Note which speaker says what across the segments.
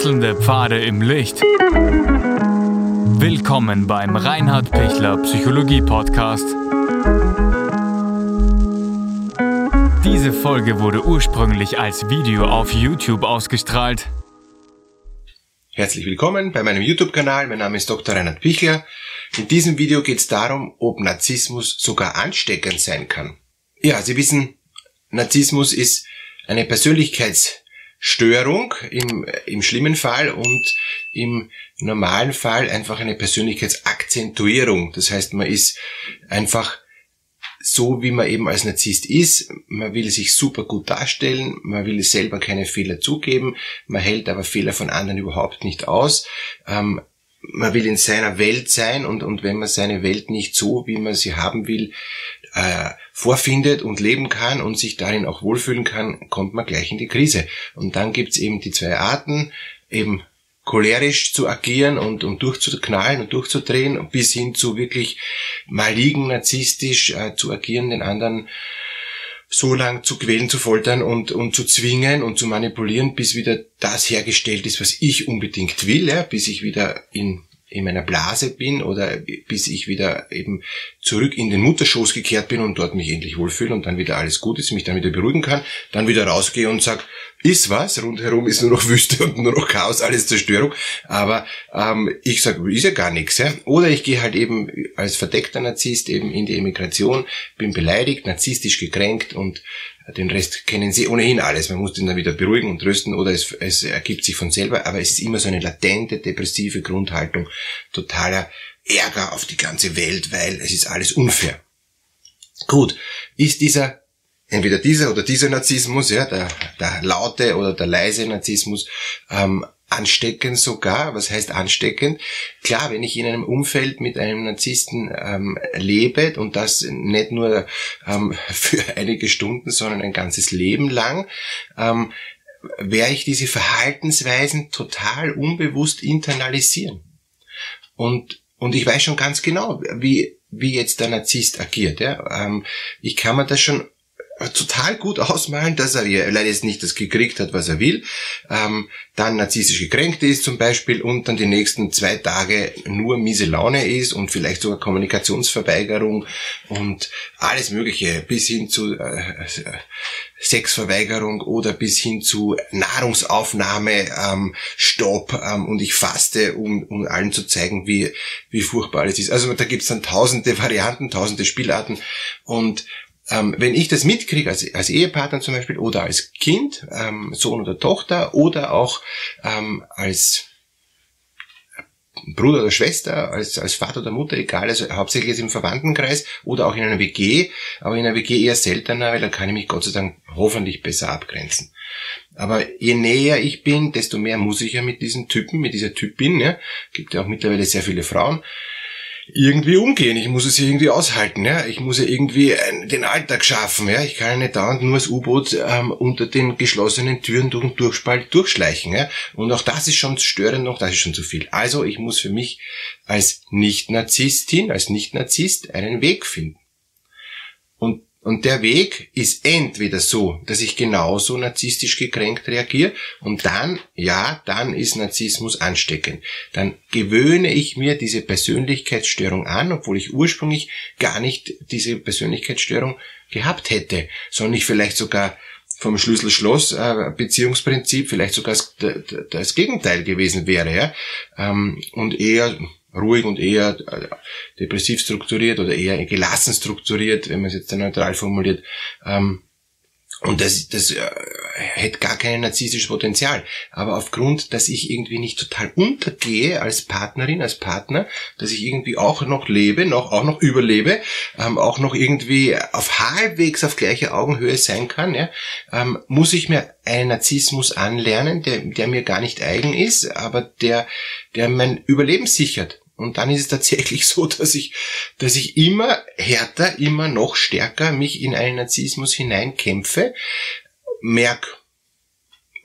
Speaker 1: Wechselnde Pfade im Licht. Willkommen beim Reinhard Pichler Psychologie Podcast. Diese Folge wurde ursprünglich als Video auf YouTube ausgestrahlt.
Speaker 2: Herzlich willkommen bei meinem YouTube-Kanal. Mein Name ist Dr. Reinhard Pichler. In diesem Video geht es darum, ob Narzissmus sogar ansteckend sein kann. Ja, Sie wissen, Narzissmus ist eine Persönlichkeitsstörung im, im schlimmen Fall und im normalen Fall einfach eine Persönlichkeitsakzentuierung. Das heißt, man ist einfach so, wie man eben als Narzisst ist. Man will sich super gut darstellen, man will selber keine Fehler zugeben, man hält aber Fehler von anderen überhaupt nicht aus. Ähm, man will in seiner Welt sein und, und wenn man seine Welt nicht so, wie man sie haben will, äh, vorfindet und leben kann und sich darin auch wohlfühlen kann, kommt man gleich in die Krise. Und dann gibt's eben die zwei Arten, eben cholerisch zu agieren und, und durchzuknallen und durchzudrehen, bis hin zu wirklich maligen, narzisstisch äh, zu agieren, den anderen so lang zu quälen, zu foltern und, und zu zwingen und zu manipulieren, bis wieder das hergestellt ist, was ich unbedingt will, ja, bis ich wieder in in meiner Blase bin oder bis ich wieder eben zurück in den Mutterschoß gekehrt bin und dort mich endlich wohlfühle und dann wieder alles gut ist, mich dann wieder beruhigen kann, dann wieder rausgehe und sag, ist was, rundherum ist nur noch Wüste und nur noch Chaos, alles Zerstörung, aber ähm, ich sag, ist ja gar nichts. Ja? Oder ich gehe halt eben als verdeckter Narzisst eben in die Emigration, bin beleidigt, narzisstisch gekränkt und den Rest kennen sie ohnehin alles. Man muss den dann wieder beruhigen und trösten oder es, es ergibt sich von selber. Aber es ist immer so eine latente, depressive Grundhaltung, totaler Ärger auf die ganze Welt, weil es ist alles unfair. Gut, ist dieser, entweder dieser oder dieser Narzissmus, ja, der, der laute oder der leise Narzissmus, ähm, ansteckend sogar. Was heißt ansteckend? Klar, wenn ich in einem Umfeld mit einem Narzissten ähm, lebe und das nicht nur ähm, für einige Stunden, sondern ein ganzes Leben lang, ähm, werde ich diese Verhaltensweisen total unbewusst internalisieren. Und, und ich weiß schon ganz genau, wie, wie jetzt der Narzisst agiert. Ja? Ähm, ich kann mir das schon total gut ausmalen, dass er leider jetzt nicht das gekriegt hat, was er will, ähm, dann narzisstisch gekränkt ist zum Beispiel und dann die nächsten zwei Tage nur miese Laune ist und vielleicht sogar Kommunikationsverweigerung und alles Mögliche bis hin zu äh, Sexverweigerung oder bis hin zu Nahrungsaufnahme, ähm, Stopp ähm, und ich faste, um, um allen zu zeigen, wie, wie furchtbar alles ist. Also da gibt's dann tausende Varianten, tausende Spielarten und ähm, wenn ich das mitkriege, als, als Ehepartner zum Beispiel oder als Kind, ähm, Sohn oder Tochter oder auch ähm, als Bruder oder Schwester, als, als Vater oder Mutter, egal, also hauptsächlich jetzt im Verwandtenkreis oder auch in einer WG, aber in einer WG eher seltener, weil da kann ich mich Gott sei Dank hoffentlich besser abgrenzen. Aber je näher ich bin, desto mehr muss ich ja mit diesen Typen, mit dieser Typin, ja, gibt ja auch mittlerweile sehr viele Frauen, irgendwie umgehen. Ich muss es irgendwie aushalten. Ja? Ich muss ja irgendwie äh, den Alltag schaffen. Ja? Ich kann ja nicht dauernd nur als U-Boot ähm, unter den geschlossenen Türen durch den Durchspalt durchschleichen. Ja? Und auch das ist schon störend, auch das ist schon zu viel. Also ich muss für mich als Nicht-Narzisstin, als Nicht-Narzisst einen Weg finden. Und und der Weg ist entweder so, dass ich genauso narzisstisch gekränkt reagiere und dann, ja, dann ist Narzissmus ansteckend. Dann gewöhne ich mir diese Persönlichkeitsstörung an, obwohl ich ursprünglich gar nicht diese Persönlichkeitsstörung gehabt hätte, sondern ich vielleicht sogar vom Schlüssel-Schloss äh, vielleicht sogar das, das, Gegenteil gewesen wäre, ja, ähm, und eher ruhig und eher äh, depressiv strukturiert oder eher gelassen strukturiert, wenn man es jetzt neutral formuliert. Ähm, und das, das äh, hätte gar kein narzisstisches Potenzial. Aber aufgrund, dass ich irgendwie nicht total untergehe als Partnerin, als Partner, dass ich irgendwie auch noch lebe, noch, auch noch überlebe, ähm, auch noch irgendwie auf halbwegs auf gleicher Augenhöhe sein kann, ja, ähm, muss ich mir einen Narzissmus anlernen, der, der mir gar nicht eigen ist, aber der, der mein Überleben sichert. Und dann ist es tatsächlich so, dass ich, dass ich immer härter, immer noch stärker mich in einen Narzissmus hineinkämpfe, merk,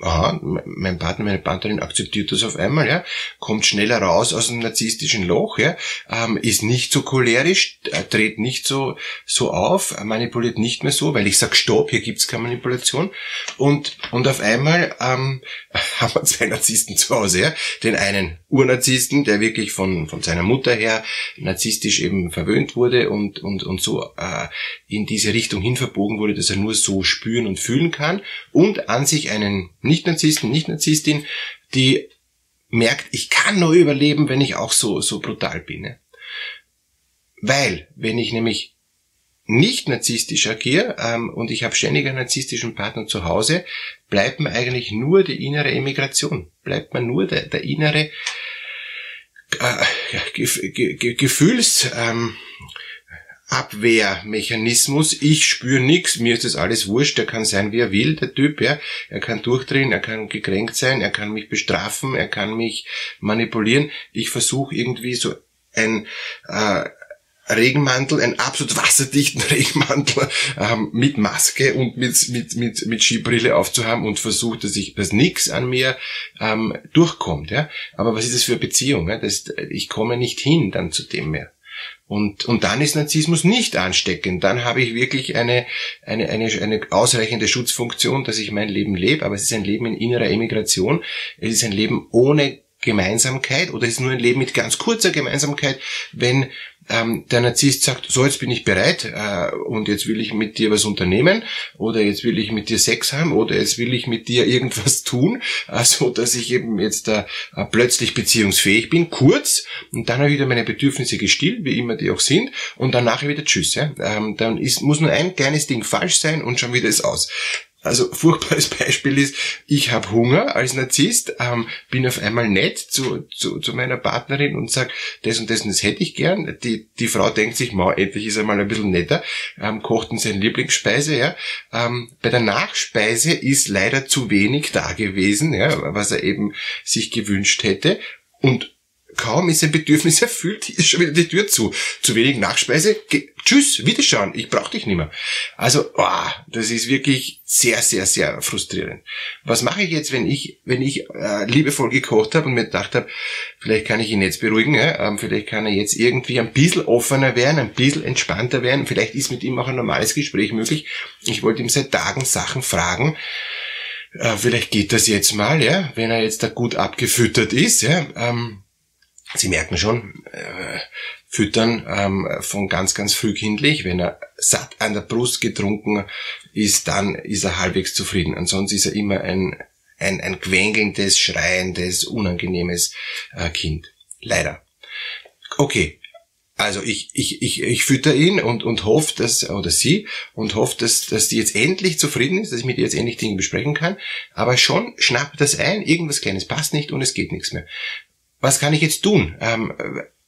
Speaker 2: aha, mein Partner, meine Partnerin akzeptiert das auf einmal, ja, kommt schneller raus aus dem narzisstischen Loch, ja, ähm, ist nicht so cholerisch, äh, dreht nicht so, so auf, manipuliert nicht mehr so, weil ich sag Stopp, hier gibt's keine Manipulation. Und, und auf einmal ähm, haben wir zwei Narzissten zu Hause, ja. Den einen Urnarzissten, der wirklich von, von seiner Mutter her narzisstisch eben verwöhnt wurde und, und, und so äh, in diese Richtung hin verbogen wurde, dass er nur so spüren und fühlen kann. Und an sich einen Nicht-Narzissten, Nicht-Narzisstin, die merkt, ich kann nur überleben, wenn ich auch so, so brutal bin. Ne? Weil, wenn ich nämlich nicht narzisstisch agiere ähm, und ich habe ständig einen narzisstischen Partner zu Hause, bleibt mir eigentlich nur die innere Emigration, bleibt mir nur der, der innere äh, Ge Ge Gefühls... Ähm, Abwehrmechanismus. Ich spüre nichts, mir ist das alles wurscht, er kann sein, wie er will, der Typ, ja. Er kann durchdrehen, er kann gekränkt sein, er kann mich bestrafen, er kann mich manipulieren. Ich versuche irgendwie so ein äh, Regenmantel, einen absolut wasserdichten Regenmantel ähm, mit Maske und mit, mit, mit, mit Skibrille aufzuhaben und versucht, dass ich, dass nichts an mir ähm, durchkommt. Ja? Aber was ist das für eine Beziehung? Ja? Das, ich komme nicht hin dann zu dem mehr. Und, und dann ist Narzissmus nicht ansteckend. Dann habe ich wirklich eine, eine, eine, eine ausreichende Schutzfunktion, dass ich mein Leben lebe, aber es ist ein Leben in innerer Emigration. Es ist ein Leben ohne Gemeinsamkeit oder es ist nur ein Leben mit ganz kurzer Gemeinsamkeit, wenn ähm, der Narzisst sagt, so jetzt bin ich bereit äh, und jetzt will ich mit dir was unternehmen oder jetzt will ich mit dir Sex haben oder jetzt will ich mit dir irgendwas tun, äh, so dass ich eben jetzt äh, plötzlich beziehungsfähig bin, kurz und dann habe ich wieder meine Bedürfnisse gestillt, wie immer die auch sind und danach wieder Tschüss. Ja? Ähm, dann ist, muss nur ein kleines Ding falsch sein und schon wieder ist aus. Also furchtbares Beispiel ist, ich habe Hunger als Narzisst, ähm, bin auf einmal nett zu, zu, zu meiner Partnerin und sag, das und das und das hätte ich gern. Die, die Frau denkt sich, ma, endlich ist er mal ein bisschen netter, ähm, kocht ihn seine Lieblingsspeise. Ja. Ähm, bei der Nachspeise ist leider zu wenig da gewesen, ja, was er eben sich gewünscht hätte. Und Kaum ist ein Bedürfnis erfüllt, ist schon wieder die Tür zu. Zu wenig Nachspeise, tschüss, wiederschauen, ich brauche dich nicht mehr. Also, oh, das ist wirklich sehr, sehr, sehr frustrierend. Was mache ich jetzt, wenn ich, wenn ich äh, liebevoll gekocht habe und mir gedacht habe, vielleicht kann ich ihn jetzt beruhigen, ähm, vielleicht kann er jetzt irgendwie ein bisschen offener werden, ein bisschen entspannter werden, vielleicht ist mit ihm auch ein normales Gespräch möglich. Ich wollte ihm seit Tagen Sachen fragen, äh, vielleicht geht das jetzt mal, ja, wenn er jetzt da gut abgefüttert ist, ja, ähm, Sie merken schon, äh, füttern ähm, von ganz, ganz früh kindlich. Wenn er satt an der Brust getrunken ist, dann ist er halbwegs zufrieden. Ansonsten ist er immer ein, ein, ein quengelndes, schreiendes, unangenehmes äh, Kind. Leider. Okay. Also ich, ich, ich, ich fütter ihn und, und hoffe, dass, oder sie, und hoffe, dass, dass die jetzt endlich zufrieden ist, dass ich mit ihr jetzt endlich Dinge besprechen kann. Aber schon schnappt das ein, irgendwas Kleines passt nicht und es geht nichts mehr was kann ich jetzt tun, ähm,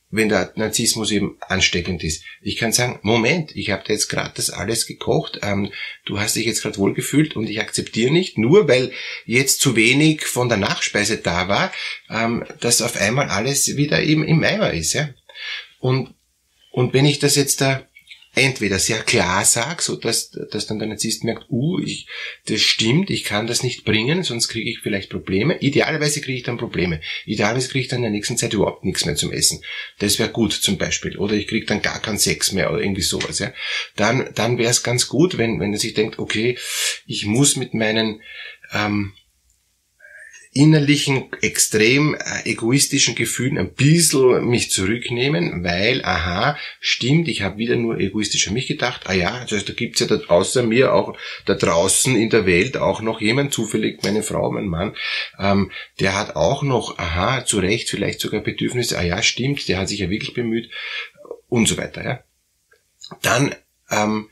Speaker 2: wenn der Narzissmus eben ansteckend ist? Ich kann sagen, Moment, ich habe dir jetzt gerade das alles gekocht, ähm, du hast dich jetzt gerade wohlgefühlt und ich akzeptiere nicht, nur weil jetzt zu wenig von der Nachspeise da war, ähm, dass auf einmal alles wieder eben im Eimer ist. Ja? Und, und wenn ich das jetzt da entweder sehr klar sag, so dass, dass dann der Narzisst merkt, uh, ich, das stimmt, ich kann das nicht bringen, sonst kriege ich vielleicht Probleme. Idealerweise kriege ich dann Probleme. Idealerweise kriege ich dann in der nächsten Zeit überhaupt nichts mehr zum Essen. Das wäre gut zum Beispiel. Oder ich kriege dann gar keinen Sex mehr oder irgendwie sowas. Ja. Dann, dann wäre es ganz gut, wenn, wenn er sich denkt, okay, ich muss mit meinen ähm, innerlichen, extrem äh, egoistischen Gefühlen ein bisschen mich zurücknehmen, weil, aha, stimmt, ich habe wieder nur egoistisch an mich gedacht, ah ja, heißt, da gibt's ja da, außer mir auch da draußen in der Welt auch noch jemand, zufällig meine Frau, mein Mann, ähm, der hat auch noch, aha, zu Recht, vielleicht sogar Bedürfnisse, ah ja, stimmt, der hat sich ja wirklich bemüht und so weiter. Ja. Dann, ähm,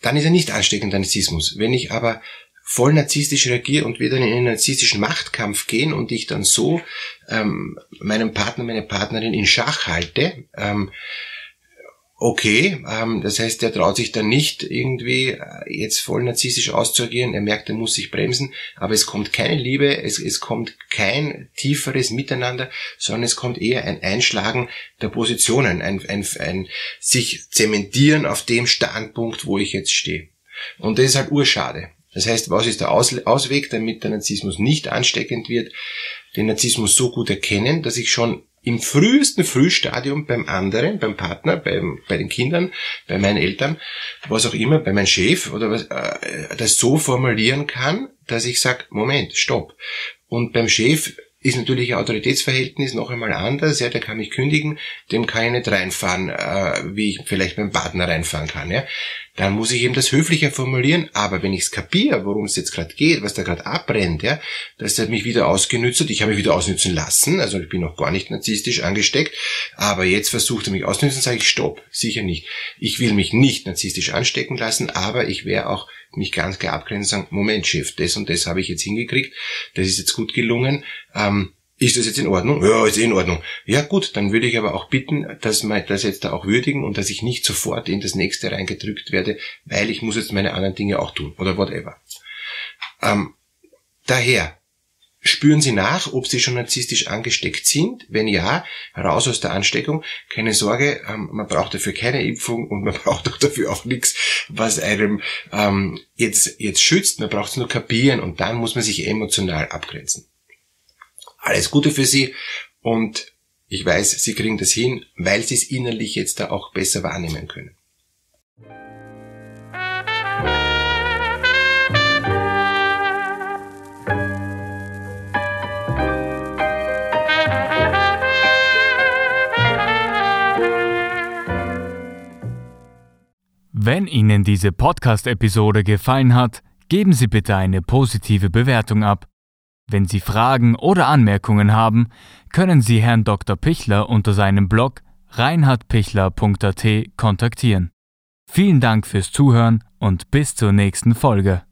Speaker 2: dann ist er nicht ansteckender Narzissmus. Wenn ich aber voll narzisstisch reagiere und wir dann in einen narzisstischen Machtkampf gehen und ich dann so ähm, meinen Partner, meine Partnerin in Schach halte, ähm, okay, ähm, das heißt, der traut sich dann nicht irgendwie äh, jetzt voll narzisstisch auszuagieren, er merkt, er muss sich bremsen, aber es kommt keine Liebe, es, es kommt kein tieferes Miteinander, sondern es kommt eher ein Einschlagen der Positionen, ein, ein, ein sich zementieren auf dem Standpunkt, wo ich jetzt stehe. Und das ist halt urschade. Das heißt, was ist der Ausweg, damit der Narzissmus nicht ansteckend wird? Den Narzissmus so gut erkennen, dass ich schon im frühesten Frühstadium beim anderen, beim Partner, beim, bei den Kindern, bei meinen Eltern, was auch immer, bei meinem Chef oder was, äh, das so formulieren kann, dass ich sage, Moment, stopp. Und beim Chef ist natürlich ein Autoritätsverhältnis noch einmal anders, ja, der kann mich kündigen, dem kann ich nicht reinfahren, äh, wie ich vielleicht beim Partner reinfahren kann, ja. Dann muss ich eben das höflicher formulieren, aber wenn ich es kapiere, worum es jetzt gerade geht, was da gerade abbrennt, ja, dass er mich wieder ausgenützt hat, ich habe mich wieder ausnützen lassen, also ich bin noch gar nicht narzisstisch angesteckt, aber jetzt versucht er mich ausnützen, sage ich stopp, sicher nicht. Ich will mich nicht narzisstisch anstecken lassen, aber ich wäre auch mich ganz klar abgrenzen und sagen, Moment, Chef, das und das habe ich jetzt hingekriegt, das ist jetzt gut gelungen, ähm, ist das jetzt in Ordnung? Ja, ist eh in Ordnung. Ja gut, dann würde ich aber auch bitten, dass wir das jetzt da auch würdigen und dass ich nicht sofort in das nächste reingedrückt werde, weil ich muss jetzt meine anderen Dinge auch tun oder whatever. Ähm, daher, Spüren Sie nach, ob Sie schon narzisstisch angesteckt sind. Wenn ja, raus aus der Ansteckung. Keine Sorge, ähm, man braucht dafür keine Impfung und man braucht auch dafür auch nichts, was einem ähm, jetzt, jetzt schützt. Man braucht es nur kapieren und dann muss man sich emotional abgrenzen. Alles Gute für Sie und ich weiß, Sie kriegen das hin, weil Sie es innerlich jetzt da auch besser wahrnehmen können.
Speaker 1: Wenn Ihnen diese Podcast-Episode gefallen hat, geben Sie bitte eine positive Bewertung ab. Wenn Sie Fragen oder Anmerkungen haben, können Sie Herrn Dr. Pichler unter seinem Blog reinhardpichler.at kontaktieren. Vielen Dank fürs Zuhören und bis zur nächsten Folge.